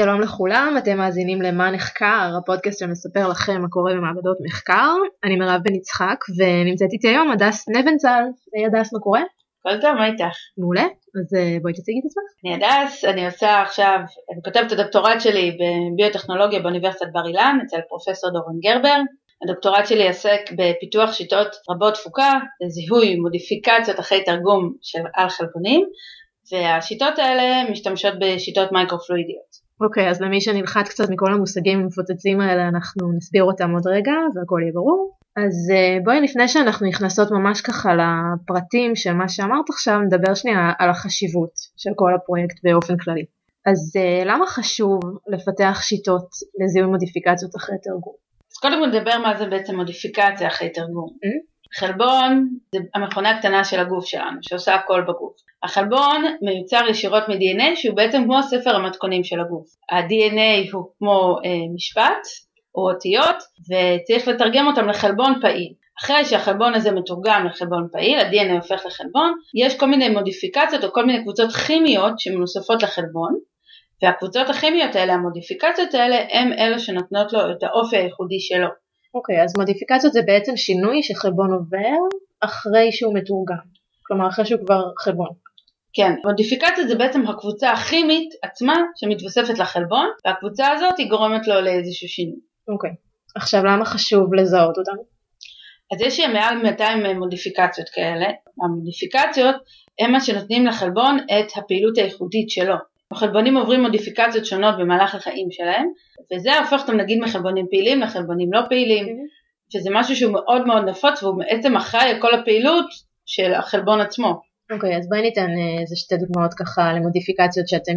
שלום לכולם, אתם מאזינים למה נחקר, הפודקאסט שמספר לכם מה קורה במעבדות מחקר. אני מירב בן יצחק ונמצאת איתי היום הדס נבנצל. היי הדס, מה קורה? הכל טוב, מה איתך? מעולה, אז אה, בואי תציגי את עצמך. אני הדס, אני עושה עכשיו, אני כותבת את הדוקטורט שלי בביוטכנולוגיה באוניברסיטת בר אילן אצל פרופסור דורון גרבר. הדוקטורט שלי עסק בפיתוח שיטות רבות תפוקה לזיהוי מודיפיקציות אחרי תרגום של על חלבונים והשיטות האלה משתמשות בשיטות מייקרופלואידיות. אוקיי, okay, אז למי שנלחץ קצת מכל המושגים המפוצצים האלה אנחנו נסביר אותם עוד רגע והכל יהיה ברור. אז uh, בואי לפני שאנחנו נכנסות ממש ככה לפרטים של מה שאמרת עכשיו נדבר שנייה על החשיבות של כל הפרויקט באופן כללי. אז uh, למה חשוב לפתח שיטות לזיהוי מודיפיקציות אחרי תרגום? אז קודם כל נדבר מה זה בעצם מודיפיקציה אחרי תרגום. Mm-hmm. חלבון זה המכונה הקטנה של הגוף שלנו, שעושה הכל בגוף. החלבון מיוצר ישירות מ-DNA שהוא בעצם כמו ספר המתכונים של הגוף. ה-DNA הוא כמו אה, משפט או אותיות וצריך לתרגם אותם לחלבון פעיל. אחרי שהחלבון הזה מתורגם לחלבון פעיל, ה-DNA הופך לחלבון, יש כל מיני מודיפיקציות או כל מיני קבוצות כימיות שמנוספות לחלבון, והקבוצות הכימיות האלה, המודיפיקציות האלה, הם אלה שנותנות לו את האופי הייחודי שלו. אוקיי, okay, אז מודיפיקציות זה בעצם שינוי שחלבון עובר אחרי שהוא מתורגם, כלומר אחרי שהוא כבר חלבון. כן, מודיפיקציות זה בעצם הקבוצה הכימית עצמה שמתווספת לחלבון, והקבוצה הזאת היא גורמת לו לאיזשהו שינוי. אוקיי, okay. עכשיו למה חשוב לזהות אותם? אז יש מעל 200 מודיפיקציות כאלה, המודיפיקציות הם מה שנותנים לחלבון את הפעילות הייחודית שלו. החלבונים עוברים מודיפיקציות שונות במהלך החיים שלהם, וזה הופך אותם נגיד מחלבונים פעילים לחלבונים לא פעילים, mm-hmm. שזה משהו שהוא מאוד מאוד נפוץ והוא בעצם אחראי על כל הפעילות של החלבון עצמו. אוקיי, okay, אז בואי ניתן אה, איזה שתי דוגמאות ככה למודיפיקציות שאתם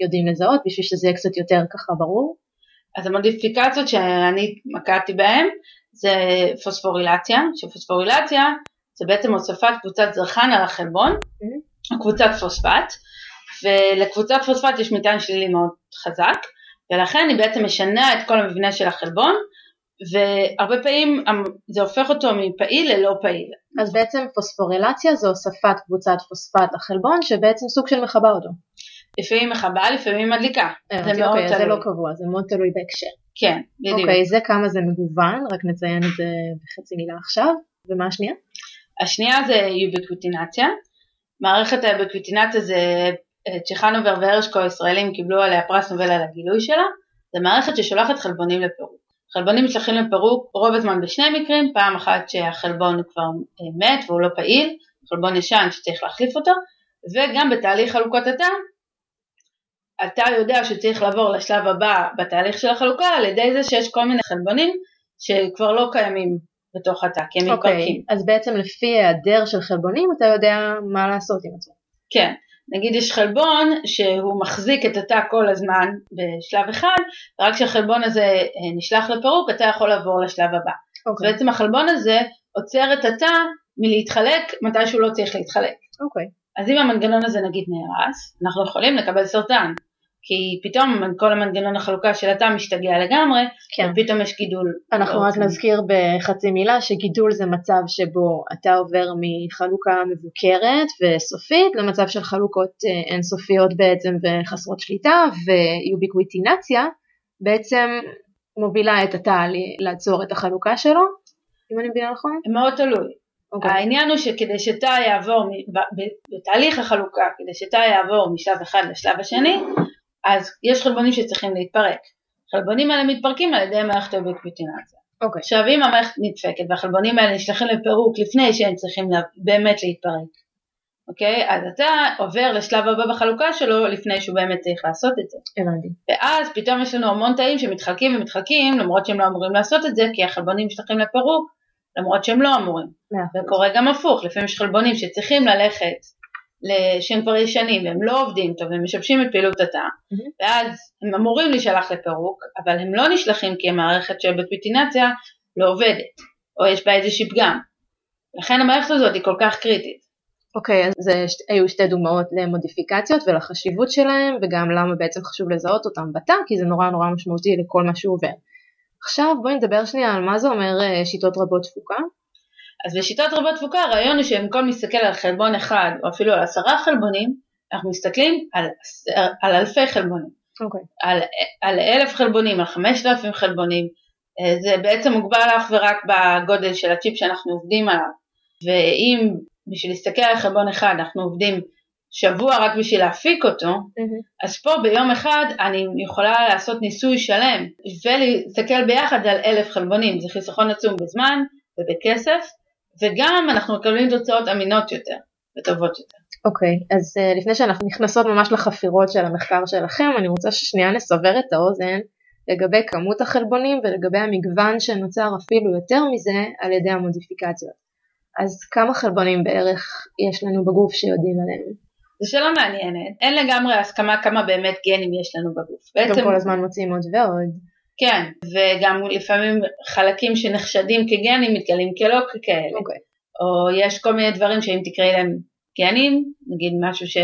יודעים לזהות, בשביל שזה יהיה קצת יותר ככה ברור. אז המודיפיקציות שאני מקעתי בהן זה פוספורילציה, שפוספורילציה זה בעצם הוספת קבוצת זרחן על החלבון, mm-hmm. קבוצת פוספט, ולקבוצת פוספט יש מטען שלילי מאוד חזק, ולכן היא בעצם משנה את כל המבנה של החלבון, והרבה פעמים זה הופך אותו מפעיל ללא פעיל. אז בעצם פוספורילציה זה הוספת קבוצת פוספט לחלבון שבעצם סוג של מכבה אותו. לפעמים מכבה, לפעמים מדליקה. אה, זה מאוד אוקיי, תלוי. זה לא קבוע, זה מאוד תלוי בהקשר. כן, בדיוק. אוקיי, זה כמה זה מגוון, רק נציין את זה בחצי מילה עכשיו. ומה השנייה? השנייה זה יוביקווטינציה. מערכת היוביקווטינציה זה צ'חנובר והרשקו הישראלים קיבלו עליה פרס נובל על הגילוי שלה, זה מערכת ששולחת חלבונים לפירוק. חלבונים נשלחים לפירוק רוב הזמן בשני מקרים, פעם אחת שהחלבון כבר אה, מת והוא לא פעיל, חלבון ישן שצריך להחליף אותו, וגם בתהליך חלוקת התא, אתה יודע שצריך לעבור לשלב הבא בתהליך של החלוקה על ידי זה שיש כל מיני חלבונים שכבר לא קיימים בתוך התא, כי הם okay, אוקיי, מתפרקים. אז בעצם לפי היעדר של חלבונים אתה יודע מה לעשות עם עצמו. כן, נגיד יש חלבון שהוא מחזיק את התא כל הזמן בשלב אחד, ורק כשהחלבון הזה אה, נשלח לפירוק אתה יכול לעבור לשלב הבא. Okay. אוקיי. בעצם החלבון הזה עוצר את התא מלהתחלק מתי שהוא לא צריך להתחלק. Okay. אוקיי. אז אם המנגנון הזה נגיד נהרס, אנחנו יכולים לקבל סרטן. כי פתאום כל המנגנון החלוקה של התא משתגע לגמרי, כן. ופתאום יש גידול. אנחנו רק נזכיר בחצי מילה שגידול זה מצב שבו התא עובר מחלוקה מבוקרת וסופית למצב של חלוקות אה, אינסופיות בעצם וחסרות שליטה, ויוביקוויטינציה בעצם מובילה את התא לעצור את החלוקה שלו, אם אני מבינה נכון? מאוד תלוי. Okay. אוקיי. העניין הוא שכדי שתא יעבור, בתהליך החלוקה, כדי שתא יעבור משלב אחד לשלב השני, אז יש חלבונים שצריכים להתפרק. חלבונים האלה מתפרקים על ידי מערכת האוביקוויטינציה. אוקיי. עכשיו אם המערכת נדפקת והחלבונים האלה נשלחים לפירוק לפני שהם צריכים באמת להתפרק, אוקיי? אז אתה עובר לשלב הבא בחלוקה שלו לפני שהוא באמת צריך לעשות את זה. הבנתי. ואז פתאום יש לנו המון תאים שמתחלקים ומתחלקים למרות שהם לא אמורים לעשות את זה כי החלבונים נשלחים לפירוק למרות שהם לא אמורים. וקורה גם הפוך, לפעמים יש חלבונים שצריכים ללכת שהם כבר ישנים והם לא עובדים טוב והם משבשים את פעילות התא mm-hmm. ואז הם אמורים להישלח לפירוק אבל הם לא נשלחים כי המערכת של בטוויטינציה לא עובדת או יש בה איזושהי פגם. לכן המערכת הזאת היא כל כך קריטית. אוקיי, okay, אז זה היו שתי דוגמאות למודיפיקציות ולחשיבות שלהם וגם למה בעצם חשוב לזהות אותם בתא כי זה נורא נורא משמעותי לכל מה שהוא עובר. עכשיו בואי נדבר שנייה על מה זה אומר אה, שיטות רבות תפוקה. אז בשיטות רבות תפוקה הרעיון הוא שבמקום להסתכל על חלבון אחד או אפילו על עשרה חלבונים, אנחנו מסתכלים על, על אלפי חלבונים. Okay. אוקיי. על, על אלף חלבונים, על חמשת אלפים חלבונים, אה, זה בעצם מוגבל אך ורק בגודל של הצ'יפ שאנחנו עובדים עליו, ואם בשביל להסתכל על חלבון אחד אנחנו עובדים שבוע רק בשביל להפיק אותו, mm-hmm. אז פה ביום אחד אני יכולה לעשות ניסוי שלם ולהסתכל ביחד על אלף חלבונים, זה חיסכון עצום בזמן ובכסף, וגם אנחנו מקבלים תוצאות אמינות יותר וטובות יותר. אוקיי, okay, אז uh, לפני שאנחנו נכנסות ממש לחפירות של המחקר שלכם, אני רוצה ששנייה נסבר את האוזן לגבי כמות החלבונים ולגבי המגוון שנוצר אפילו יותר מזה על ידי המודיפיקציות. אז כמה חלבונים בערך יש לנו בגוף שיודעים עליהם? זו שאלה מעניינת, אין לגמרי הסכמה כמה באמת גנים יש לנו בגוף. בעצם... גם כל הזמן מוצאים עוד ועוד. כן, וגם לפעמים חלקים שנחשדים כגנים מתגלים כלא ככאלה. Okay. אוקיי. או יש כל מיני דברים שאם תקראי להם גנים, נגיד משהו ש...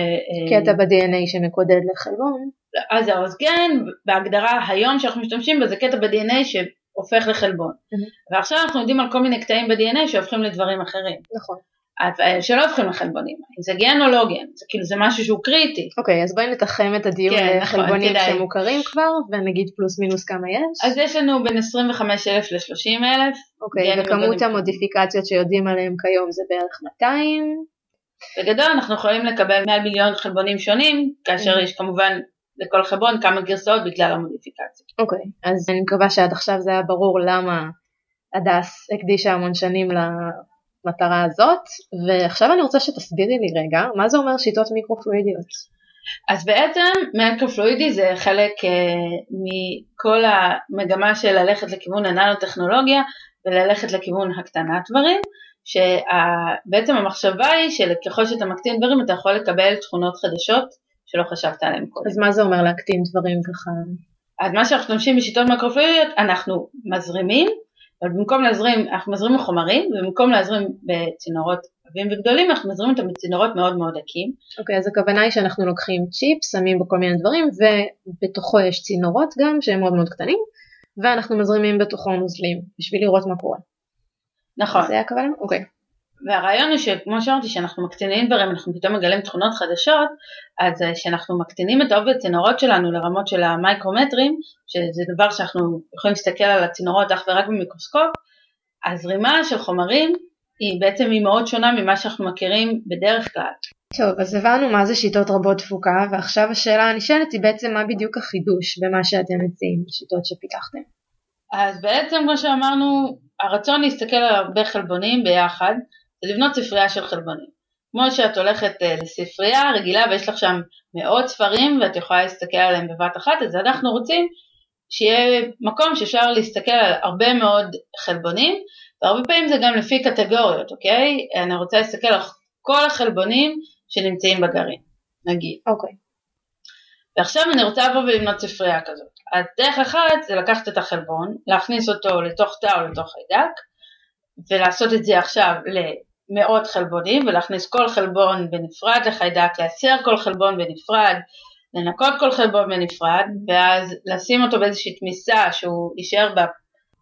קטע ב-DNA שמקודד לחלבון. אז זהו, אז גן בהגדרה היום שאנחנו משתמשים בה זה קטע ב-DNA שהופך לחלבון. Mm-hmm. ועכשיו אנחנו יודעים על כל מיני קטעים ב-DNA שהופכים לדברים אחרים. נכון. אבל שלא הופכים לחלבונים, אם זה גן או לא גן, זה כאילו זה משהו שהוא קריטי. אוקיי, okay, אז בואי נתחם את הדיון כן, לחלבונים נכון, שמוכרים כבר, ונגיד פלוס מינוס כמה יש. אז יש לנו בין 25,000 ל-30,000. אוקיי, okay, וכמות המודיפיקציות שיודעים עליהם כיום זה בערך 200. בגדול אנחנו יכולים לקבל מעל מיליון חלבונים שונים, כאשר mm-hmm. יש כמובן לכל חלבון כמה גרסאות בגלל המודיפיקציה. אוקיי, okay, אז אני מקווה שעד עכשיו זה היה ברור למה הדס הקדישה המון שנים למטרה הזאת, ועכשיו אני רוצה שתסבירי לי רגע, מה זה אומר שיטות מיקרופלואידיות? אז בעצם מיקרופלואידי זה חלק uh, מכל המגמה של ללכת לכיוון הננו-טכנולוגיה וללכת לכיוון הקטנת דברים, שבעצם המחשבה היא שככל שאתה מקטין דברים אתה יכול לקבל תכונות חדשות שלא חשבת עליהם קודם. אז מה זה אומר להקטין דברים ככה? אז מה שאנחנו משתמשים בשיטות מקרופיליות, אנחנו מזרימים, אבל במקום להזרים, אנחנו מזרימים חומרים, ובמקום להזרים בצינורות עבים וגדולים, אנחנו מזרימים אותם בצינורות מאוד מאוד עקים. אוקיי, okay, אז הכוונה היא שאנחנו לוקחים צ'יפ, שמים בו כל מיני דברים, ובתוכו יש צינורות גם, שהם מאוד מאוד קטנים, ואנחנו מזרימים בתוכו נוזלים, בשביל לראות מה קורה. נכון. זה הכוונה? אוקיי. Okay. והרעיון הוא שכמו שאמרתי שאנחנו מקטינים דברים אנחנו פתאום מגלים תכונות חדשות אז שאנחנו מקטינים את עובי הצינורות שלנו לרמות של המייקרומטרים שזה דבר שאנחנו יכולים להסתכל על הצינורות אך ורק במיקרוסקופ הזרימה של חומרים היא בעצם היא מאוד שונה ממה שאנחנו מכירים בדרך כלל. טוב אז הבנו מה זה שיטות רבות תפוקה ועכשיו השאלה הנשאלת היא בעצם מה בדיוק החידוש במה שאתם מציעים בשיטות שפיתחתם. אז בעצם כמו שאמרנו הרצון להסתכל על הרבה חלבונים ביחד זה לבנות ספרייה של חלבונים. כמו שאת הולכת uh, לספרייה רגילה ויש לך שם מאות ספרים ואת יכולה להסתכל עליהם בבת אחת, אז אנחנו רוצים שיהיה מקום שאפשר להסתכל על הרבה מאוד חלבונים, והרבה פעמים זה גם לפי קטגוריות, אוקיי? אני רוצה להסתכל על כל החלבונים שנמצאים בגרעין, נגיד. אוקיי. ועכשיו אני רוצה לבוא ולבנות ספרייה כזאת. אז דרך אחת זה לקחת את החלבון, להכניס אותו לתוך תא או לתוך חיידק, ולעשות את זה עכשיו מאות חלבונים ולהכניס כל חלבון בנפרד לחיידק, לייצר כל חלבון בנפרד, לנקות כל חלבון בנפרד ואז לשים אותו באיזושהי תמיסה שהוא יישאר בה,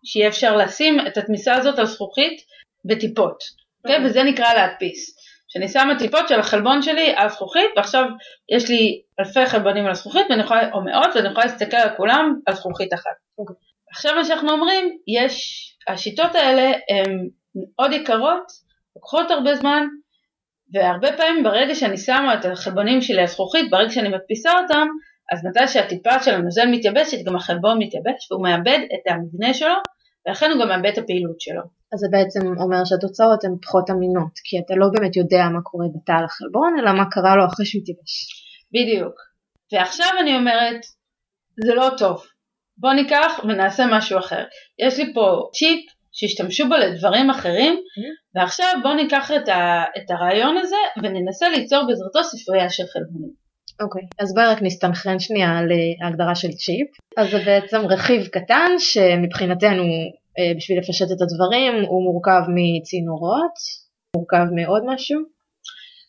שיהיה אפשר לשים את התמיסה הזאת על זכוכית בטיפות, okay? אוקיי? וזה נקרא להדפיס. שאני שמה טיפות של החלבון שלי על זכוכית ועכשיו יש לי אלפי חלבונים על הזכוכית או מאות ואני יכולה להסתכל על כולם על זכוכית אחת. Okay. אוקיי. עכשיו מה שאנחנו אומרים, יש, השיטות האלה הן מאוד יקרות לוקחות הרבה זמן, והרבה פעמים ברגע שאני שמה את החלבונים שלי על זכוכית, ברגע שאני מדפיסה אותם, אז מתי שהטיפה של הנוזל מתייבשת, גם החלבון מתייבש, והוא מאבד את המבנה שלו, ולכן הוא גם מאבד את הפעילות שלו. אז זה בעצם אומר שהתוצאות הן פחות אמינות, כי אתה לא באמת יודע מה קורה בתא החלבון, אלא מה קרה לו אחרי שהוא התייבש. בדיוק. ועכשיו אני אומרת, זה לא טוב. בוא ניקח ונעשה משהו אחר. יש לי פה צ'יפ שהשתמשו בו לדברים אחרים, mm-hmm. ועכשיו בואו ניקח את, ה, את הרעיון הזה וננסה ליצור בעזרתו ספרייה של חלבונים. אוקיי, okay, אז בואי רק נסתנכרן שנייה על אה, ההגדרה של צ'יפ. אז זה בעצם רכיב קטן שמבחינתנו, אה, בשביל לפשט את הדברים, הוא מורכב מצינורות, מורכב מעוד משהו.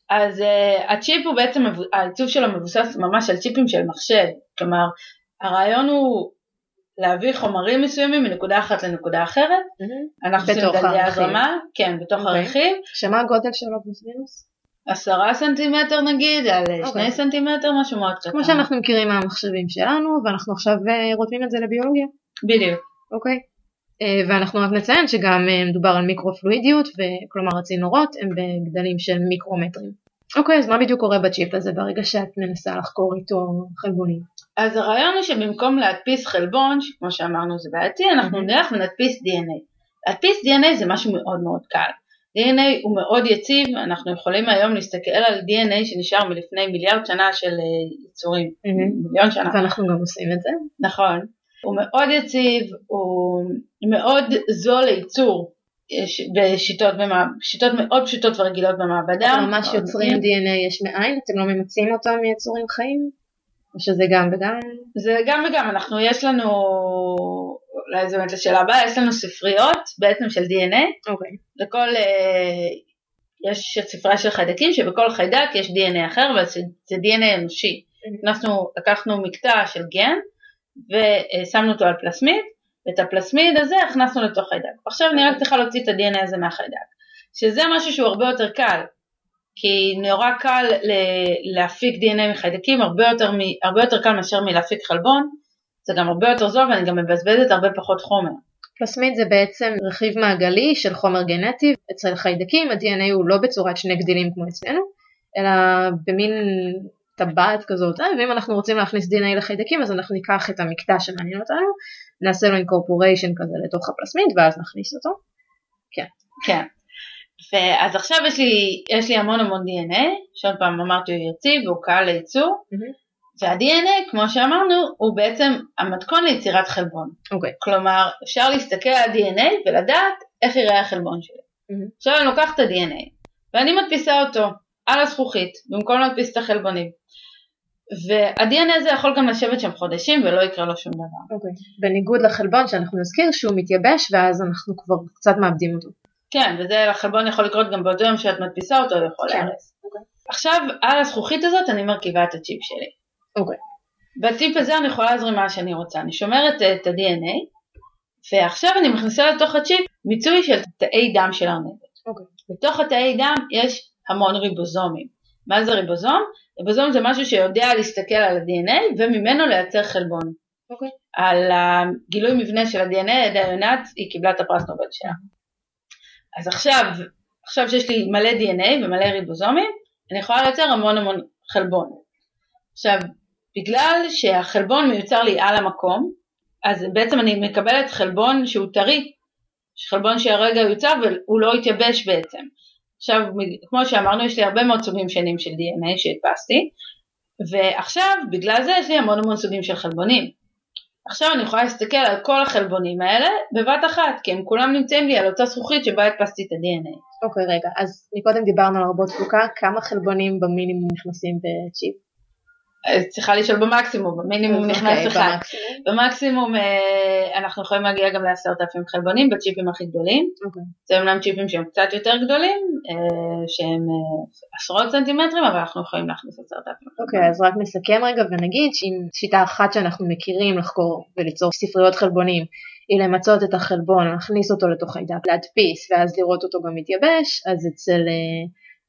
אז uh, הצ'יפ הוא בעצם, העיצוב שלו מבוסס ממש על צ'יפים של מחשב, כלומר הרעיון הוא להביא חומרים מסוימים מנקודה אחת לנקודה אחרת. Mm-hmm. אנחנו עושים הרכיב. הזרמה, כן, בתוך אוקיי. הרכיב. שמה הגודל שלו פלוס מינוס? עשרה סנטימטר נגיד, על אוקיי. שני סנטימטר, משהו מאוד קטן. כמו שאנחנו מכירים מהמחשבים שלנו, ואנחנו עכשיו אה, רותמים את זה לביולוגיה. בדיוק. אוקיי. אה, ואנחנו רק נציין שגם אה, מדובר על מיקרופלואידיות, וכלומר הצינורות הם בגדלים של מיקרומטרים. אוקיי, אז מה בדיוק קורה בצ'יפ הזה ברגע שאת מנסה לחקור איתו חלבונים? אז הרעיון הוא שבמקום להדפיס חלבון, שכמו שאמרנו זה בעייתי, אנחנו. נלך ונדפיס DNA. להדפיס DNA זה משהו מאוד מאוד קל. DNA הוא מאוד יציב, אנחנו יכולים היום להסתכל על DNA שנשאר מלפני מיליארד שנה של אה, יצורים, מיליון שנה. ואנחנו גם עושים את זה. נכון. הוא מאוד יציב, הוא מאוד זול לייצור יש- בשיטות, במע... שיטות מאוד פשוטות ורגילות במעבדה. אתם ממש יוצרים. DNA יש מאין? אתם לא ממצים אותו מיצורים חיים? או שזה גם וגם? זה גם וגם, אנחנו יש לנו, אולי זה באמת לשאלה הבאה, יש לנו ספריות בעצם של DNA, אוקיי. לכל, אה, יש ספרייה של חיידקים שבכל חיידק יש DNA אחר, אבל זה זה DNA אנושי. אנחנו לקחנו מקטע של גן ושמנו אותו על פלסמיד, ואת הפלסמיד הזה הכנסנו לתוך חיידק. עכשיו אני רק צריכה להוציא את ה-DNA הזה מהחיידק, שזה משהו שהוא הרבה יותר קל, כי נורא קל להפיק DNA מחיידקים, הרבה יותר, מ- הרבה יותר קל מאשר מלהפיק חלבון, זה גם הרבה יותר זול ואני גם מבזבזת הרבה פחות חומר. פלסמיד זה בעצם רכיב מעגלי של חומר גנטי. אצל חיידקים ה-DNA הוא לא בצורת שני גדילים כמו אצלנו, אלא במין טבעת כזאת, אה, ואם אנחנו רוצים להכניס DNA לחיידקים אז אנחנו ניקח את המקטע שמעניין אותנו, נעשה לו incorporation כזה לתוך הפלסמיד ואז נכניס אותו. כן. ואז עכשיו יש לי, יש לי המון המון DNA, שעוד פעם אמרתי הוא יציב והוא קל לייצור, וה-DNA כמו שאמרנו הוא בעצם המתכון ליצירת חלבון. אוקיי. כלומר אפשר להסתכל על ה-DNA ולדעת איך יראה החלבון שלי. מהמם. עכשיו אני לוקחת את ה-DNA ואני מדפיסה אותו על הזכוכית במקום להדפיס את החלבונים. וה-DNA הזה יכול גם לשבת שם חודשים ולא יקרה לו שום דבר. אוקיי. בניגוד לחלבון שאנחנו נזכיר שהוא מתייבש ואז אנחנו כבר קצת מאבדים אותו. כן, וזה החלבון יכול לקרות גם באותו יום שאת מדפיסה אותו, הוא יכול כן. אוקיי. עכשיו, על הזכוכית הזאת אני מרכיבה את הצ'יפ שלי. אוקיי. בצ'יפ הזה אני יכולה להזרים מה שאני רוצה. אני שומרת אה, את ה-DNA, ועכשיו אני מכניסה לתוך הצ'יפ מיצוי של תאי דם של הארנבת. אוקיי. בתוך התאי דם יש המון ריבוזומים. מה זה ריבוזום? ריבוזום זה משהו שיודע להסתכל על ה-DNA וממנו לייצר חלבון. אוקיי. על הגילוי מבנה של ה-DNA על ידי יונת, היא קיבלה את הפרס נובל שלה. אז עכשיו, עכשיו שיש לי מלא DNA ומלא ריבוזומים, אני יכולה לייצר המון המון חלבון. עכשיו, בגלל שהחלבון מיוצר לי על המקום, אז בעצם אני מקבלת חלבון שהוא טרי, חלבון שהרגע יוצר והוא לא התייבש בעצם. עכשיו, כמו שאמרנו, יש לי הרבה מאוד סוגים שונים של DNA שהדפסתי, ועכשיו, בגלל זה יש לי המון המון סוגים של חלבונים. עכשיו אני יכולה להסתכל על כל החלבונים האלה בבת אחת, כי הם כולם נמצאים לי על אותה זכוכית שבה הדפסתי את ה-DNA. אוקיי, רגע, אז מקודם דיברנו על הרבות תפוקה, כמה חלבונים במינימום נכנסים בצ'יפ? אז צריכה לשאול במקסימום, במינימום אז נכנס אוקיי, אחד. במקסימום. במקסימום אה, אנחנו יכולים להגיע גם לעשרת אלפים חלבונים בצ'יפים הכי גדולים. אוקיי. זה אומנם צ'יפים שהם קצת יותר גדולים, אה, שהם אה, עשרות סנטימטרים, אבל אנחנו יכולים להכניס עשרת אלפים אוקיי, אז רק נסכם רגע ונגיד שאם שיטה אחת שאנחנו מכירים לחקור וליצור ספריות חלבונים היא למצות את החלבון, להכניס אותו לתוך חיידק, להדפיס ואז לראות אותו גם מתייבש, אז אצל אה,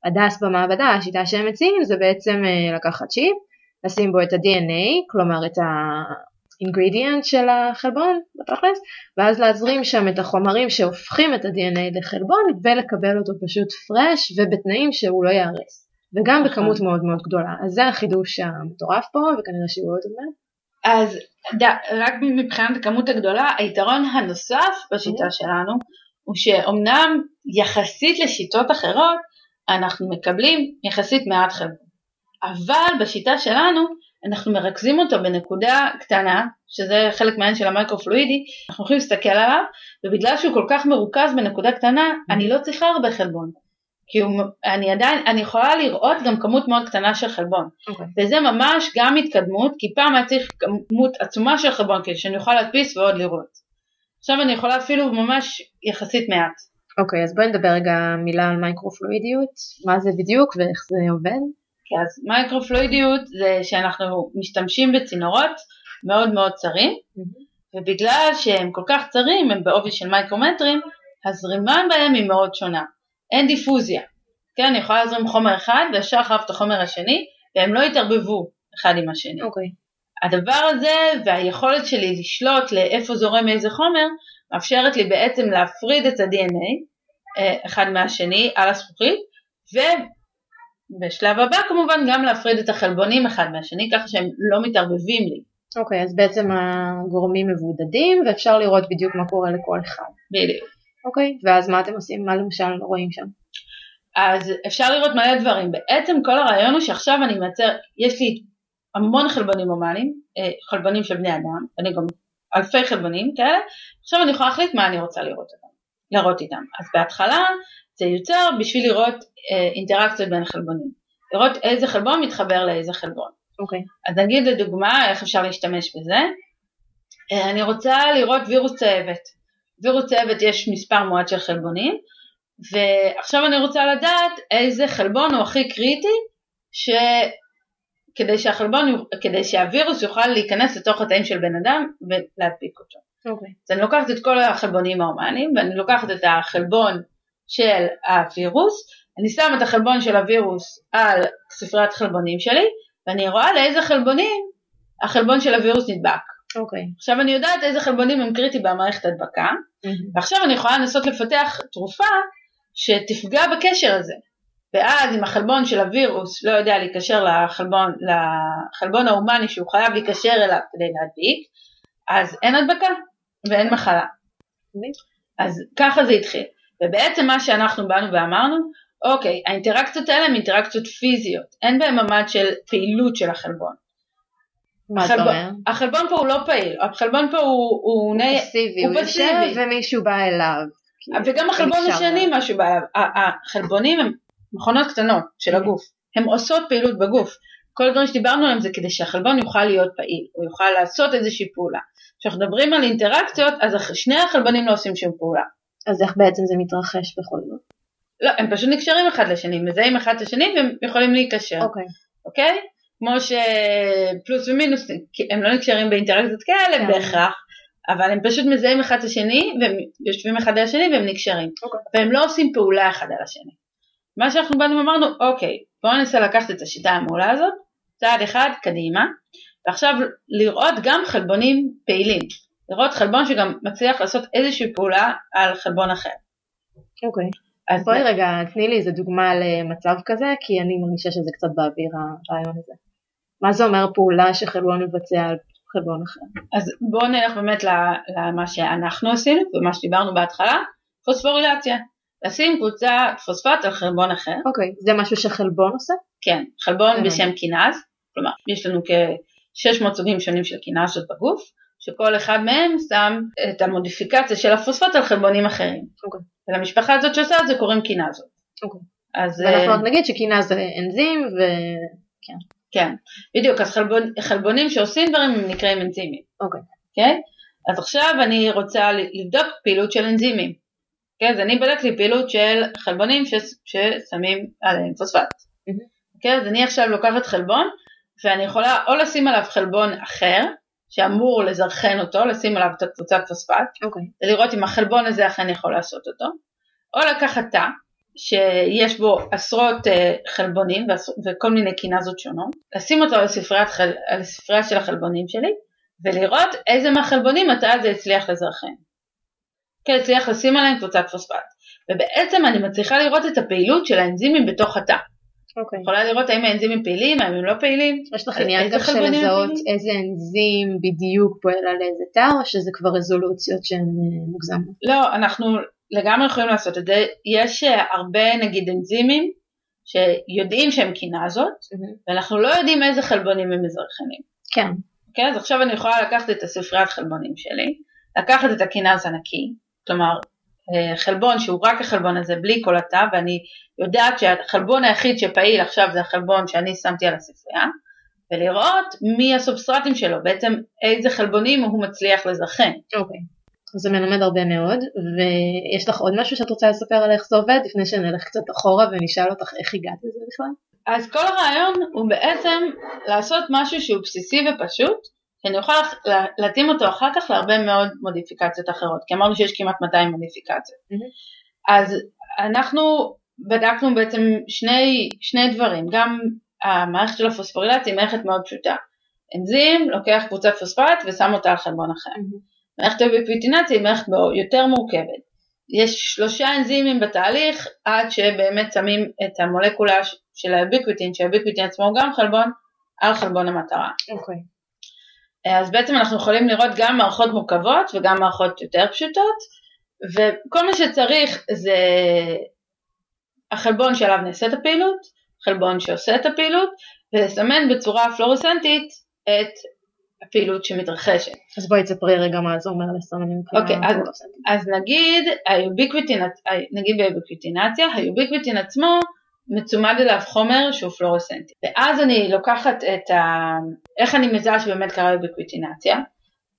הדס במעבדה השיטה שהם מציעים זה בעצם אה, לקחת צ'יפ, לשים בו את ה-DNA, כלומר את ה-ingredient של החלבון בתכלס, ואז להזרים שם את החומרים שהופכים את ה-DNA לחלבון ולקבל אותו פשוט פרש ובתנאים שהוא לא ייהרס. וגם נכון. בכמות מאוד מאוד גדולה. אז זה החידוש המטורף פה, וכנראה שיהיו עוד מעט. אז ד- רק מבחינת הכמות הגדולה, היתרון הנוסף בשיטה Mm-hmm. שלנו הוא שאומנם יחסית לשיטות אחרות אנחנו מקבלים יחסית מעט חלבון, אבל בשיטה שלנו אנחנו מרכזים אותו בנקודה קטנה, שזה חלק מהעניין של המייקרופלואידי, אנחנו יכולים להסתכל עליו, ובגלל שהוא כל כך מרוכז בנקודה קטנה, אני לא צריכה הרבה חלבון. כי הוא, אני עדיין, אני יכולה לראות גם כמות מאוד קטנה של חלבון. אוקיי. וזה ממש גם התקדמות, כי פעם היה צריך כמות עצומה של חלבון כדי שאני אוכל להדפיס ועוד לראות. עכשיו אני יכולה אפילו ממש יחסית מעט. אוקיי, אז בואי נדבר רגע מילה על מייקרופלואידיות, מה זה בדיוק ואיך זה עובד. כי אז מייקרופלואידיות זה שאנחנו משתמשים בצינורות מאוד מאוד צרים, ובגלל שהם כל כך קצרים, הם בעובי של מייקרומטרים, הזרימה בהם היא מאוד שונה. אין דיפוזיה. כן, אני יכולה להזרים חומר אחד וישר אחריו את החומר השני, והם לא יתערבבו אחד עם השני. אוקיי. Okay. הדבר הזה והיכולת שלי לשלוט לאיפה זורם איזה חומר, מאפשרת לי בעצם להפריד את ה-DNA אה, אחד מהשני על הזכוכית, ובשלב הבא כמובן גם להפריד את החלבונים אחד מהשני, ככה שהם לא מתערבבים לי. אוקיי, okay, אז בעצם הגורמים מבודדים ואפשר לראות בדיוק מה קורה לכל אחד. בדיוק. אוקיי, okay, ואז מה אתם עושים? מה למשל רואים שם? אז אפשר לראות מלא דברים. בעצם כל הרעיון הוא שעכשיו אני מייצר, יש לי המון חלבונים הומניים, אה, חלבונים של בני אדם, אני גם אלפי חלבונים כאלה, עכשיו אני יכולה להחליט מה אני רוצה לראות אותם, לראות איתם. אז בהתחלה זה יוצר בשביל לראות אה, אינטראקציות בין חלבונים, לראות איזה חלבון מתחבר לאיזה חלבון. אוקיי. Okay. אז נגיד לדוגמה איך אפשר להשתמש בזה, אה, אני רוצה לראות וירוס צהבת. וירוס צהבת יש מספר מועט של חלבונים, ועכשיו אני רוצה לדעת איזה חלבון הוא הכי קריטי, ש... כדי שהחלבון, כדי שהווירוס יוכל להיכנס לתוך התאים של בן אדם ולהדביק אותו. אוקיי. Okay. אז אני לוקחת את כל החלבונים ההומניים ואני לוקחת את החלבון של הווירוס, אני שם את החלבון של הווירוס על ספריית חלבונים שלי ואני רואה לאיזה חלבונים החלבון של הווירוס נדבק. אוקיי. Okay. עכשיו אני יודעת איזה חלבונים הם קריטיים במערכת הדבקה, mm-hmm. ועכשיו אני יכולה לנסות לפתח תרופה שתפגע בקשר הזה. ואז אם החלבון של הווירוס לא יודע להיקשר לחלבון, לחלבון ההומני שהוא חייב להיקשר אליו כדי להדביק, אז אין הדבקה ואין מחלה. אז ככה זה התחיל. ובעצם מה שאנחנו באנו ואמרנו, אוקיי, האינטראקציות האלה הן אינטראקציות פיזיות, אין בהן ממד של פעילות של החלבון. מה אתה אומר? החלבון פה הוא לא פעיל, החלבון פה הוא, הוא, פסיבי, הוא, הוא יושב ומישהו בא אליו. וגם החלבון השני משהו בא אליו, החלבונים הם מכונות קטנות של הגוף, הן עושות פעילות בגוף. כל הדברים שדיברנו עליהם זה כדי שהחלבון יוכל להיות פעיל, הוא יוכל לעשות איזושהי פעולה. כשאנחנו מדברים על אינטראקציות, אז שני החלבונים לא עושים שום פעולה. אז איך בעצם זה מתרחש בכל זאת? לא, הם פשוט נקשרים אחד לשני, מזהים אחד את השני והם יכולים להיקשר. אוקיי. אוקיי? כמו שפלוס ומינוס, הם לא נקשרים באינטראקציות כאלה כן. בהכרח, אבל הם פשוט מזהים אחד את השני והם יושבים אחד על השני והם נקשרים. אוקיי. והם לא עושים פעולה אחד על השני. מה שאנחנו באנו ואמרנו, אוקיי, בואו ננסה לקחת את השיטה המעולה הזאת, צעד אחד קדימה, ועכשיו לראות גם חלבונים פעילים, לראות חלבון שגם מצליח לעשות איזושהי פעולה על חלבון אחר. אוקיי. אז בואי רגע, תני לי איזה דוגמה למצב כזה, כי אני מרגישה שזה קצת באוויר הרעיון הזה. מה זה אומר פעולה שחלבון מבצע על חלבון אחר? אז בואו נלך באמת למה שאנחנו עשינו, ומה שדיברנו בהתחלה, פוספורילציה. לשים קבוצה פוספט על חלבון אחר. אוקיי, okay, זה משהו שחלבון עושה? כן, חלבון בשם קינז, כלומר יש לנו כ-600 סוגים שונים של קינזות בגוף, שכל אחד מהם שם את המודיפיקציה של הפוספט על חלבונים אחרים. אוקיי. Okay. ולמשפחה הזאת שעושה את זה קוראים קינזות. אוקיי. Okay. אז... ואנחנו רק נגיד שקינז זה אנזים וכן. כן, בדיוק, אז חלבון, חלבונים שעושים דברים הם נקראים אנזימים. אוקיי. Okay. כן? Okay? אז עכשיו אני רוצה לבדוק פעילות של אנזימים. כן, אז אני בדקתי פעילות של חלבונים ש... ששמים עליהם פוספט. Mm-hmm. כן, אז אני עכשיו לוקחת חלבון ואני יכולה או לשים עליו חלבון אחר שאמור לזרחן אותו, לשים עליו את הקבוצת פוספט, okay. אוקיי. ולראות אם החלבון הזה אכן יכול לעשות אותו, או לקחת תא שיש בו עשרות uh, חלבונים וכל מיני קינזות שונות, לשים אותו על הספרייה חל... של החלבונים שלי ולראות איזה מהחלבונים התא הזה הצליח לזרחן. כן, הצליח לשים עליהם קבוצת פוספט. ובעצם אני מצליחה לראות את הפעילות של האנזימים בתוך התא. אוקיי. יכולה לראות האם האנזימים פעילים, האם הם לא פעילים. יש לך עניין גם של לזהות איזה אנזים בדיוק פועל על איזה תא, או שזה כבר רזולוציות שהן אה, מוגזמות? לא, אנחנו לגמרי יכולים לעשות את זה. יש אה, הרבה נגיד אנזימים שיודעים שהם קינזות, mm-hmm. ואנחנו לא יודעים איזה חלבונים הם מזרחנים. כן. כן, אז עכשיו אני יכולה לקחת את הספריית חלבונים שלי, לקחת את הקינז הנקי, כלומר חלבון שהוא רק החלבון הזה בלי כל התא ואני יודעת שהחלבון היחיד שפעיל עכשיו זה החלבון שאני שמתי על הספרייה ולראות מי הסובסטרטים שלו, בעצם איזה חלבונים הוא מצליח לזכן. אוקיי, okay. זה מלמד הרבה מאוד ויש לך עוד משהו שאת רוצה לספר על איך זה עובד לפני שנלך קצת אחורה ונשאל אותך איך הגעת לזה בכלל? אז כל הרעיון הוא בעצם לעשות משהו שהוא בסיסי ופשוט שאני אוכל להתאים אותו אחר כך להרבה מאוד מודיפיקציות אחרות, כי אמרנו שיש כמעט 200 מודיפיקציות. Mm-hmm. אז אנחנו בדקנו בעצם שני, שני דברים, גם המערכת של הפוספורילציה היא מערכת מאוד פשוטה. אנזים לוקח קבוצת פוספט ושם אותה על חלבון אחר. Mm-hmm. מערכת האוביקוויטינציה היא מערכת יותר מורכבת. יש שלושה אנזימים בתהליך עד שבאמת שמים את המולקולה של האוביקוויטין, שהאוביקוויטין עצמו הוא גם חלבון, על חלבון המטרה. אוקיי. Okay. אז בעצם אנחנו יכולים לראות גם מערכות מורכבות וגם מערכות יותר פשוטות, וכל מה שצריך זה החלבון שעליו נעשית הפעילות, חלבון שעושה את הפעילות, ולסמן בצורה פלורסנטית את הפעילות שמתרחשת. אז בואי תספרי רגע מה זה אומר לסמן מבחינה אוקיי, אז, אז נגיד, היוביקוויטין, נגיד ביוביקוויטינציה, היוביקוויטין עצמו מצומד אליו חומר שהוא פלורסנטי. ואז אני לוקחת את ה... איך אני מזהה שבאמת קרה יוביקוויטינציה?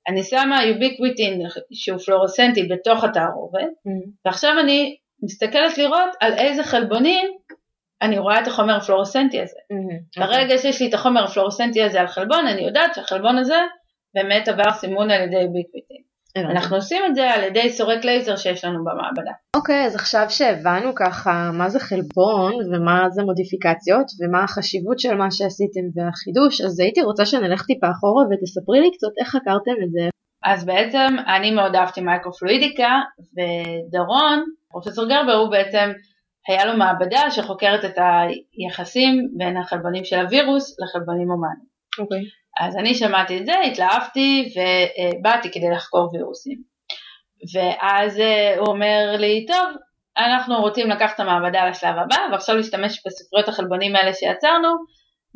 אני שמה יוביקוויטין שהוא פלורסנטי בתוך התערובת, mm-hmm. ועכשיו אני מסתכלת לראות על איזה חלבונים אני רואה את החומר הפלורסנטי הזה. Mm-hmm. ברגע שיש לי את החומר הפלורסנטי הזה על חלבון, אני יודעת שהחלבון הזה באמת עבר סימון על ידי יוביקוויטין. אנחנו עושים את זה על ידי סורק לייזר שיש לנו במעבדה. אוקיי, okay, אז עכשיו שהבנו ככה מה זה חלבון ומה זה מודיפיקציות ומה החשיבות של מה שעשיתם והחידוש, אז הייתי רוצה שנלך טיפה אחורה ותספרי לי קצת איך חקרתם את זה. אז בעצם אני מאוד אהבתי מייקרופלואידיקה ודרון, פרופסור גרבר הוא בעצם היה לו מעבדה שחוקרת את היחסים בין החלבונים של הווירוס לחלבונים הומניים. אוקיי. Okay. אז אני שמעתי את זה, התלהבתי ובאתי כדי לחקור וירוסים. ואז אה, הוא אומר לי, טוב, אנחנו רוצים לקחת את המעבדה לשלב הבא ועכשיו להשתמש בספריות החלבונים האלה שיצרנו,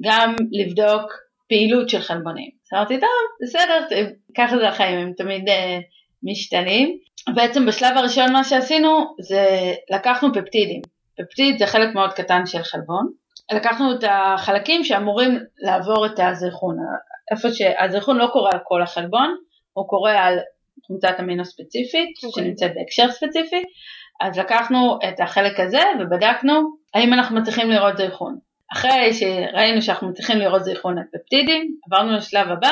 גם לבדוק פעילות של חלבונים. אז אמרתי, טוב, בסדר, ככה זה החיים, הם תמיד uh, משתנים. בעצם בשלב הראשון מה שעשינו זה לקחנו פפטידים. פפטיד זה חלק מאוד קטן של חלבון. לקחנו את החלקים שאמורים לעבור את הזרחון. איפה שהזרחון לא קורה על כל החלבון, הוא קורה על קבוצת אמינו ספציפית okay. אוקיי. שנמצאת בהקשר ספציפי, אז לקחנו את החלק הזה ובדקנו האם אנחנו מצליחים לראות זרחון. אחרי שראינו שאנחנו מצליחים לראות זרחון על פפטידים, עברנו לשלב הבא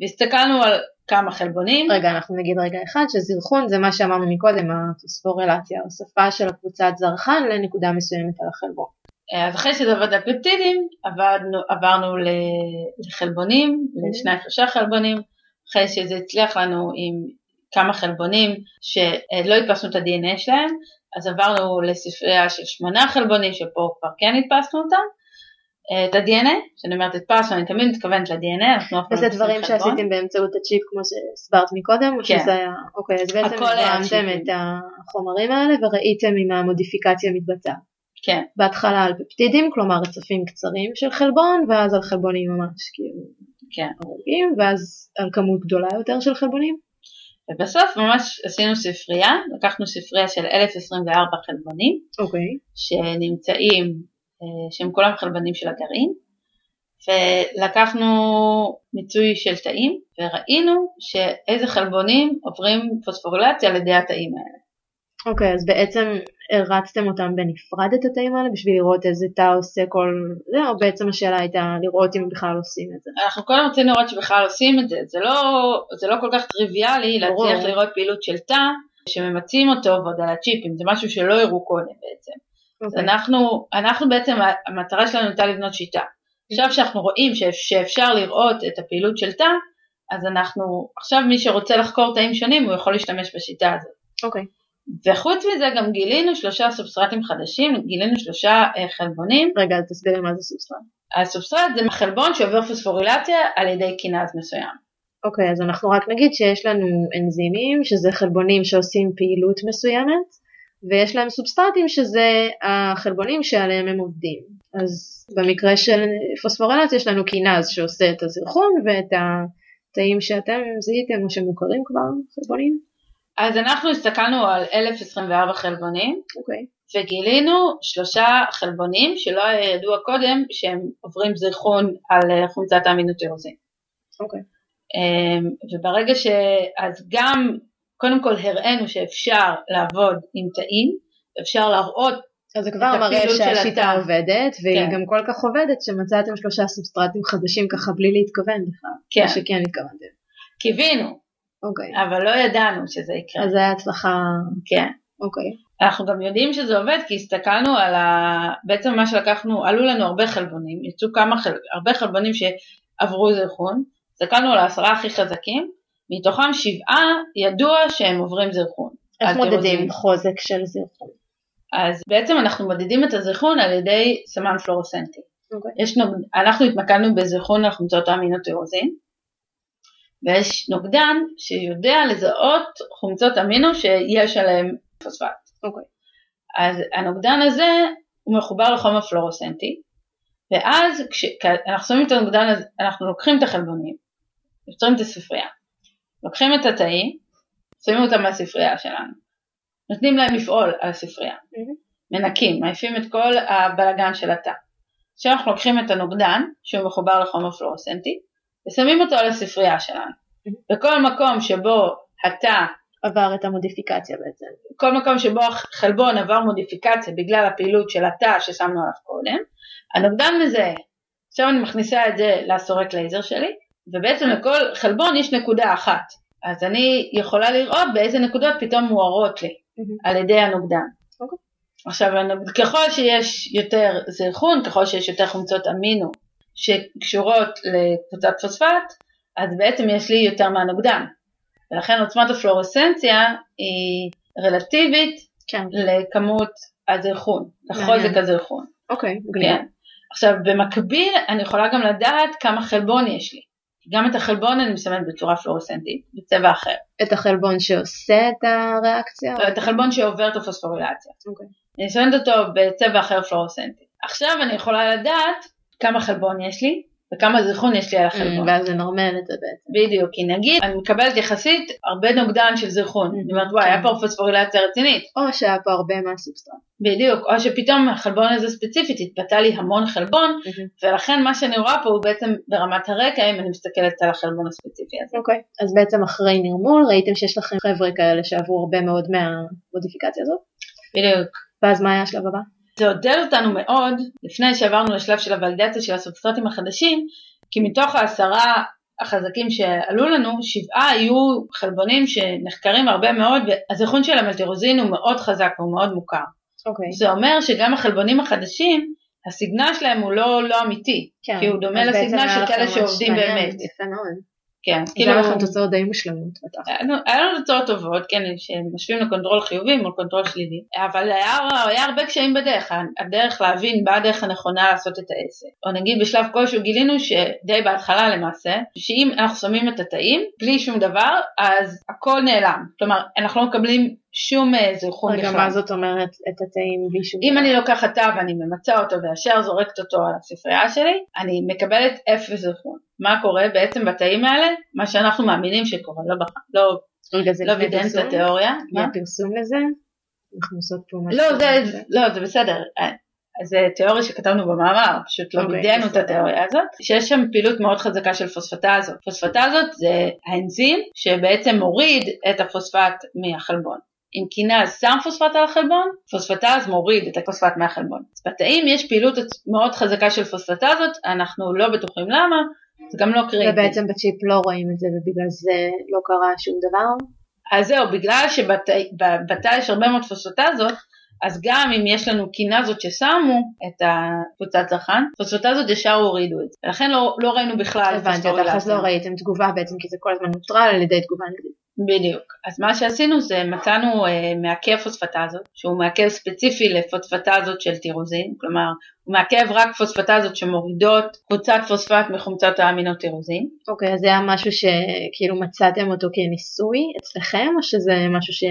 והסתכלנו על כמה חלבונים. רגע, אנחנו נגיד רגע אחד שזרחון זה מה שאמרנו מקודם, הפוספורלציה, הוספה של הקבוצת זרחן לנקודה מסוימת על החלבון. אז אחרי שזה עבד על פפטידים, עברנו, עברנו לחלבונים, לשניים שלושה חלבונים, אחרי שזה הצליח לנו עם כמה חלבונים שלא הדפסנו את ה-DNA שלהם, אז עברנו לספרייה של שמונה חלבונים שפה כבר כן הדפסנו אותם, את ה-DNA, שאני אומרת הדפסנו, אני תמיד מתכוונת ל-DNA, אנחנו אף פעם וזה דברים שעשיתם באמצעות הצ'יפ כמו שהסברת מקודם, או כן. שזה היה, אוקיי, אז בעצם הבנתם את החומרים האלה וראיתם אם המודיפיקציה מתבצעת. כן. בהתחלה על פפטידים, כלומר רצפים קצרים של חלבון, ואז על חלבונים ממש כאילו כן. ארוכים, ואז על כמות גדולה יותר של חלבונים. ובסוף ממש עשינו ספרייה, לקחנו ספרייה של 1024 חלבונים, אוקיי. שנמצאים, אה, שהם כולם חלבונים של הגרעין, ולקחנו מיצוי של תאים, וראינו שאיזה חלבונים עוברים פוספורילציה על ידי התאים האלה. אוקיי, okay, אז בעצם הרצתם אותם בנפרד את התאים האלה בשביל לראות איזה תא עושה כל זה, או בעצם השאלה הייתה לראות אם בכלל עושים את זה? אנחנו קודם רוצים לראות שבכלל עושים את זה, זה לא, זה לא כל כך טריוויאלי להצליח לראות פעילות של תא שממצים אותו ועוד על הצ'יפים, זה משהו שלא הראו קודם בעצם. Okay. אז אוקיי. אנחנו, אנחנו בעצם, המטרה שלנו הייתה לבנות שיטה. עכשיו שאנחנו רואים שאפשר לראות את הפעילות של תא, אז אנחנו, עכשיו מי שרוצה לחקור תאים שונים הוא יכול להשתמש בשיטה הזאת. אוקיי. Okay. וחוץ מזה גם גילינו שלושה סובסטרטים חדשים, גילינו שלושה אה, חלבונים. רגע, תסבירי מה זה סובסטרט. הסובסטרט זה חלבון שעובר פוספורילציה על ידי קינז מסוים. אוקיי, okay, אז אנחנו רק נגיד שיש לנו אנזימים, שזה חלבונים שעושים פעילות מסוימת, ויש להם סובסטרטים שזה החלבונים שעליהם הם עובדים. אז במקרה של פוספורילציה יש לנו קינז שעושה את הזרחון ואת התאים שאתם זיהיתם או שמוכרים כבר, חלבונים. אז אנחנו הסתכלנו על 1024 חלבונים, okay. אוקיי. וגילינו שלושה חלבונים שלא היה ידוע קודם שהם עוברים זיכרון על אה, חומצת האמינוטירוזין. אוקיי. אמ, וברגע ש... אז גם, קודם כל הראינו שאפשר לעבוד עם תאים, אפשר להראות אז זה כבר מראה של שהשיטה התא. עובדת, והיא כן. גם כל כך עובדת שמצאתם שלושה סובסטרטים חדשים ככה בלי להתכוון בכלל. כן. או שכן התכוונתם. קיווינו, אוקיי. אבל לא ידענו שזה יקרה. אז זה היה הצלחה, כן. אוקיי. אנחנו גם יודעים שזה עובד כי הסתכלנו על ה... בעצם מה שלקחנו, עלו לנו הרבה חלבונים, יצאו כמה חל... הרבה חלבונים שעברו זרחון, הסתכלנו על העשרה הכי חזקים, מתוכם שבעה ידוע שהם עוברים זרחון. איך מודדים טירוזין. חוזק של זרחון? אז בעצם אנחנו מודדים את הזרחון על ידי סמן פלורוסנטי. אוקיי. יש נוג... אנחנו התמקדנו בזרחון על חומצות האמינוטירוזין, ויש נוגדן שיודע לזהות חומצות אמינו שיש עליהן פוספט. אוקיי. אז הנוגדן הזה הוא מחובר לחומר פלורוסנטי, ואז כשאנחנו שמים את הנוגדן הזה, אנחנו לוקחים את החלבונים, יוצרים את הספרייה, לוקחים את התאים, שמים אותם מהספרייה שלנו, נותנים להם לפעול על הספרייה, מנקים, מעיפים את כל הבלגן של התא. עכשיו אנחנו לוקחים את הנוגדן, שהוא מחובר לחומר פלורוסנטי, ושמים אותו על הספרייה שלנו. בכל מקום שבו התא עבר את המודיפיקציה בעצם. כל מקום שבו החלבון עבר מודיפיקציה בגלל הפעילות של התא ששמנו עליו קודם, הנוגדן מזהה. עכשיו אני מכניסה את זה לסורק לייזר שלי, ובעצם לכל חלבון יש נקודה אחת. אז אני יכולה לראות באיזה נקודות פתאום מוארות לי על ידי הנוגדן. אוקיי. עכשיו, ככל שיש יותר זרחון, ככל שיש יותר חומצות אמינו שקשורות לקבוצת פוספט, אז בעצם יש לי יותר מהנוגדן. ולכן עוצמת הפלורסנציה היא רלטיבית כן. לכמות הזרחון, לחוזק. הזרחון. אוקיי, מגניב. כן. עכשיו, במקביל אני יכולה גם לדעת כמה חלבון יש לי. גם את החלבון אני מסמנת בצורה פלורסנטית, בצבע אחר. את החלבון שעושה את הריאקציה? את החלבון שעובר את הפוספורילציה. אוקיי. אני מסמנת אותו בצבע אחר פלורסנטי. עכשיו אני יכולה לדעת כמה חלבון יש לי וכמה זרחון יש לי על החלבון. ואז זה נורמל את זה בעצם. בדיוק, כי נגיד אני מקבלת יחסית הרבה נוגדן של זרחון. אני אומרת וואי, היה פה פוספורילציה רצינית. או שהיה פה הרבה מהסובסטרט. בדיוק, או שפתאום החלבון הזה ספציפית התפתה לי המון חלבון, ולכן מה שאני רואה פה הוא בעצם ברמת הרקע אם אני מסתכלת על החלבון הספציפי הזה. אוקיי. אז בעצם אחרי נרמול ראיתם שיש לכם חבר'ה כאלה שעברו הרבה מאוד מהמודיפיקציה הזאת, בדיוק. ואז מה היה השלב הבא? זה עודד אותנו מאוד לפני שעברנו לשלב של הוולידציה של הסובסטרטים החדשים, כי מתוך העשרה החזקים שעלו לנו, שבעה היו חלבונים שנחקרים הרבה מאוד, והזיכרון של המלטירוזין הוא מאוד חזק והוא מאוד מוכר. אוקיי. זה אומר שגם החלבונים החדשים, הסיגנל שלהם הוא לא, לא אמיתי, כן. כי הוא דומה לסיגנל של כאלה שעובדים באמת. יפה מאוד. כן, כאילו היה לכם תוצאות די מושלמות בטח. היה לנו- היה לנו תוצאות טובות, כן, שמשווים ל control חיובי מול control שלילי, אבל היה, היה הרבה קשיים בדרך, הדרך להבין מה הדרך הנכונה לעשות את העסק. או נגיד בשלב כלשהו גילינו שדי בהתחלה למעשה, שאם אנחנו שמים את התאים, בלי שום דבר, אז הכל נעלם. כלומר, אנחנו לא מקבלים שום אה, זרחון רגע, בכלל. מה זאת אומרת את התאים בלי שום... אם אני לוקחת תא ואני ממצה אותו וישר זורקת אותו על הספרייה שלי, אני מקבלת אפס זרחון. מה קורה בעצם בתאים האלה? מה שאנחנו מאמינים שקורה, לא, בח... לא, רגע, זה לא וידאנו פרסום? התיאוריה. מה? פרסום לזה? אנחנו עושות פה משהו. לא, זה, לא, זה בסדר. אה, זה תיאוריה שכתבנו במאמר, פשוט לא אוקיי, וידאנו את. התיאוריה הזאת, שיש שם פעילות מאוד חזקה של פוספטזות. פוספטזות זה האנזים שבעצם מוריד את הפוספט מהחלבון. אם קינז שם פוספט על החלבון, פוספטז מוריד את הפוספט מהחלבון. אז בתאים יש פעילות מאוד חזקה של פוספטזות, אנחנו לא בטוחים למה, זה גם לא קריטי. ובעצם בצ'יפ לא רואים את זה ובגלל זה לא קרה שום דבר. אז זהו, בגלל שבתא יש הרבה מאוד פוספטזות, אז גם אם יש לנו קינזות ששמו את הקבוצת זרחן, פוספטזות ישר הורידו את זה. ולכן לא, לא ראינו בכלל הבנתי, אז. לא ראיתם תגובה בעצם כי זה כל הזמן נוטרל על ידי תגובה נגדית. בדיוק. אז מה שעשינו זה מצאנו אה, מעכב פוספטזות, שהוא מעכב ספציפי לפוספטזות של טירוזין, כלומר הוא מעכב רק פוספטזות שמורידות קבוצת פוספט מחומצות האמינוטירוזין. אוקיי, אז זה היה משהו שכאילו מצאתם אותו כניסוי אצלכם או שזה משהו ש...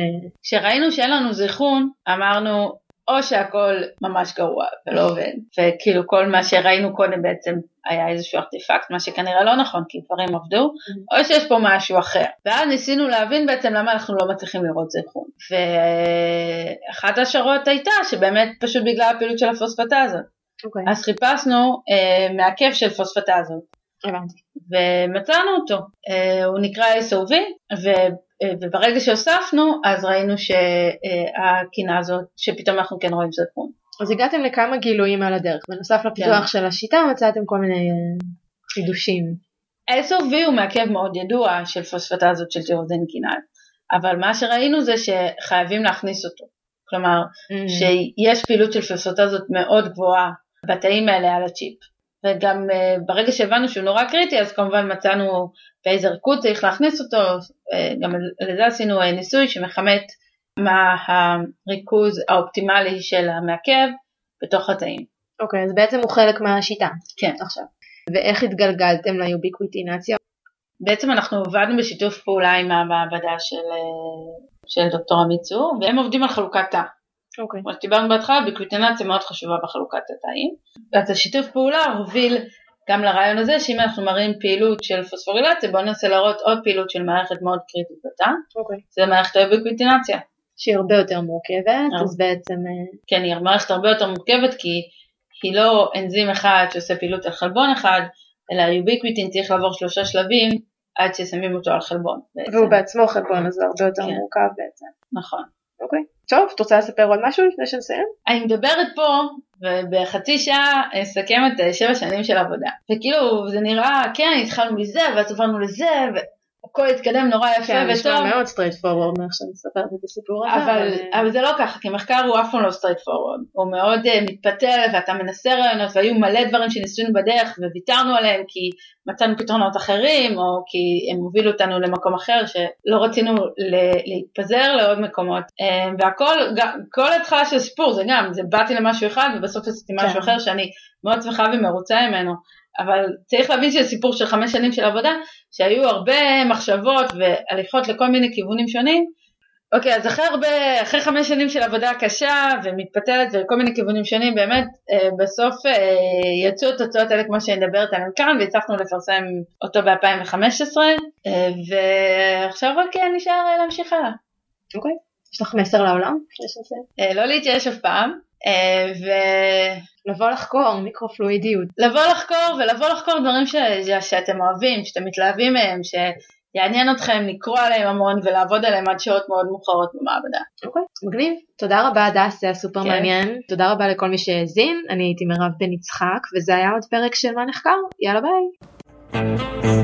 כשראינו שאין לנו זיכרון, אמרנו או שהכל ממש גרוע ולא עובד, וכאילו כל מה שראינו קודם בעצם היה איזשהו ארטיפקט, מה שכנראה לא נכון כי דברים עבדו, או שיש פה משהו אחר. ואז ניסינו להבין בעצם למה אנחנו לא מצליחים לראות זיכרון. ואחת ההשערות הייתה שבאמת פשוט בגלל הפעילות של הפוספטזות. אוקיי, אז חיפשנו אה, מעכב של פוספטזות. הבנתי. ומצאנו אותו. אה, הוא נקרא SOV, וברגע שהוספנו, אז ראינו שהקינה הזאת, שפתאום אנחנו כן רואים זרקון. אז הגעתם לכמה גילויים על הדרך, בנוסף לפיתוח כן. של השיטה מצאתם כל מיני אה, חידושים. SOV הוא מעכב מאוד ידוע של פוספטזות של טירוזין קינאט, אבל מה שראינו זה שחייבים להכניס אותו. כלומר, Mm. שיש פעילות של פוספטזות מאוד גבוהה בתאים האלה על הצ'יפ. וגם uh, ברגע שהבנו שהוא נורא קריטי, אז כמובן מצאנו באיזה ריקוד צריך להכניס אותו, uh, גם לזה עשינו uh, ניסוי שמכמת מה הריכוז האופטימלי של המעכב בתוך התאים. אוקיי, אז בעצם הוא חלק מהשיטה. כן. עכשיו. ואיך התגלגלתם ליוביקיטינציה? בעצם אנחנו עבדנו בשיתוף פעולה עם המעבדה של, אה, של דוקטור עמית צור, והם עובדים על חלוקת תא. אוקיי. כמו שדיברנו בהתחלה, ביקוויטינציה מאוד חשובה בחלוקת התאים. אז השיתוף פעולה הוביל גם לרעיון הזה שאם אנחנו מראים פעילות של פוספורילציה, בואו ננסה להראות עוד פעילות של מערכת מאוד קריטית בתא, אוקיי. זה מערכת האוביקוויטינציה. שהיא הרבה יותר מורכבת, אה. אז בעצם... אה, כן, היא מערכת הרבה יותר מורכבת כי היא לא אנזים אחד שעושה פעילות על חלבון אחד, אלא היוביקוויטין צריך לעבור שלושה שלבים עד ששמים אותו על חלבון. בעצם. והוא בעצמו חלבון, אז זה הרבה יותר כן. מורכב בעצם. נכון. אוקיי. טוב, את רוצה לספר עוד משהו לפני שנסיים? אני מדברת פה ובחצי שעה אסכם את שבע שנים של עבודה. וכאילו זה נראה, כן, התחלנו מזה ואז עברנו לזה והכל התקדם נורא יפה כן, נשמע וטוב. מאוד straightforward מאיך שאני מספרת את הסיפור הזה. אבל, אבל זה לא ככה, כי מחקר הוא אף פעם לא straightforward, הוא מאוד uh, מתפתל ואתה מנסה רעיונות והיו מלא דברים שניסינו בדרך וויתרנו עליהם כי מצאנו פתרונות אחרים או כי הם הובילו אותנו למקום אחר שלא רצינו להתפזר לעוד מקומות uh, והכל, כל התחלה של הסיפור זה גם, זה באתי למשהו אחד ובסוף עשיתי משהו כן. אחר שאני מאוד שמחה ומרוצה ממנו. אבל צריך להבין שזה סיפור של חמש שנים של עבודה, שהיו הרבה מחשבות והליכות לכל מיני כיוונים שונים, אוקיי, אז אחרי הרבה, אחרי חמש שנים של עבודה קשה ומתפתלת וכל מיני כיוונים שונים, באמת אה, בסוף אה, יצאו התוצאות האלה כמו שאני מדברת עליהן כאן, והצלחנו לפרסם אותו ב-2015, אה, ועכשיו רק נשאר להמשיך הלאה. אוקיי. יש לך מסר לעולם? לא להתייאש אף פעם, אה, לבוא לחקור מיקרופלואידיות. ולבוא לחקור ולבוא לחקור דברים ש, ש, שאתם אוהבים, שאתם מתלהבים מהם, שיעניין אתכם לקרוא עליהם המון ולעבוד עליהם עד שעות מאוד מאוחרות במעבדה. אוקיי. מגניב. תודה רבה הדס, זה היה סופר כן. מעניין. תודה רבה לכל מי שהאזין. אני הייתי מירב בן יצחק, וזה היה עוד פרק של מה נחקר. יאללה ביי.